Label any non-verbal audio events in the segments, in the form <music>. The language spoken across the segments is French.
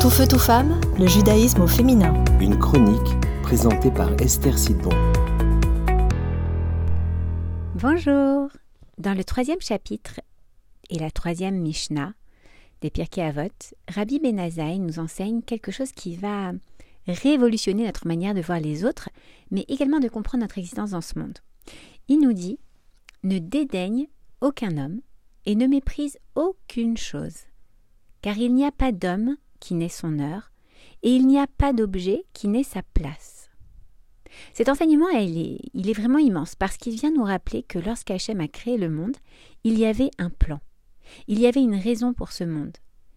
Tout feu, tout femme, le judaïsme au féminin. Une chronique présentée par Esther Sidbon. Bonjour Dans le troisième chapitre et la troisième Mishnah des Pirkei Avot, Rabbi Benazai nous enseigne quelque chose qui va révolutionner notre manière de voir les autres, mais également de comprendre notre existence dans ce monde. Il nous dit Ne dédaigne aucun homme et ne méprise aucune chose, car il n'y a pas d'homme qui n'ait son heure, et il n'y a pas d'objet qui n'ait sa place. Cet enseignement, est, il est vraiment immense parce qu'il vient nous rappeler que lorsqu'Hachem a créé le monde, il y avait un plan. Il y avait une raison pour ce monde.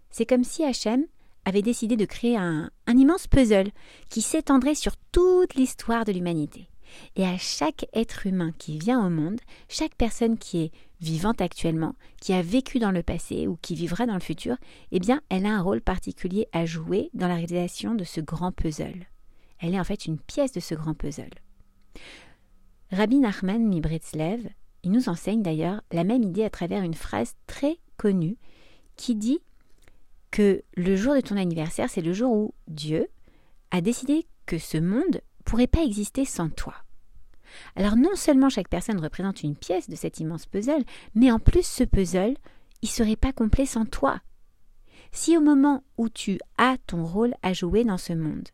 C'est comme si Hachem avait décidé de créer un, un immense puzzle qui s'étendrait sur toute l'histoire de l'humanité. Et à chaque être humain qui vient au monde, chaque personne qui est vivante actuellement, qui a vécu dans le passé ou qui vivra dans le futur, eh bien, elle a un rôle particulier à jouer dans la réalisation de ce grand puzzle. Elle est en fait une pièce de ce grand puzzle. Rabbi Nachman Mibritzlev, il nous enseigne d'ailleurs la même idée à travers une phrase très connue qui dit que le jour de ton anniversaire, c'est le jour où Dieu a décidé que ce monde pourrait pas exister sans toi. Alors non seulement chaque personne représente une pièce de cet immense puzzle, mais en plus ce puzzle, il serait pas complet sans toi. Si au moment où tu as ton rôle à jouer dans ce monde,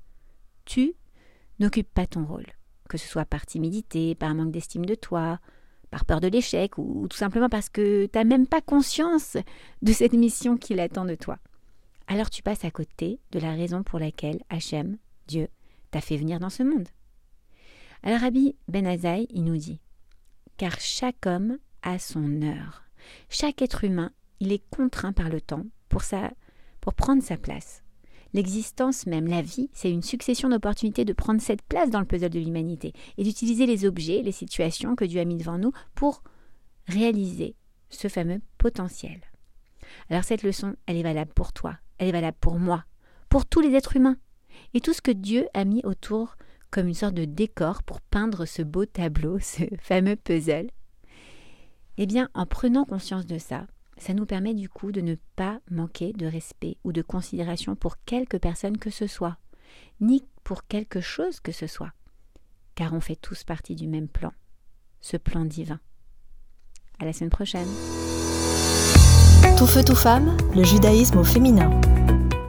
tu n'occupes pas ton rôle, que ce soit par timidité, par manque d'estime de toi, par peur de l'échec, ou tout simplement parce que tu n'as même pas conscience de cette mission qu'il attend de toi, alors tu passes à côté de la raison pour laquelle Hachem, Dieu, t'a fait venir dans ce monde. Alors Rabbi Ben Azaï, il nous dit Car chaque homme a son heure. Chaque être humain, il est contraint par le temps pour, sa, pour prendre sa place. L'existence même, la vie, c'est une succession d'opportunités de prendre cette place dans le puzzle de l'humanité et d'utiliser les objets, les situations que Dieu a mis devant nous pour réaliser ce fameux potentiel. Alors cette leçon, elle est valable pour toi, elle est valable pour moi, pour tous les êtres humains et tout ce que Dieu a mis autour comme une sorte de décor pour peindre ce beau tableau, <laughs> ce fameux puzzle. Eh bien, en prenant conscience de ça, ça nous permet du coup de ne pas manquer de respect ou de considération pour quelque personne que ce soit, ni pour quelque chose que ce soit, car on fait tous partie du même plan, ce plan divin. À la semaine prochaine. Tout feu, tout femme, le judaïsme au féminin.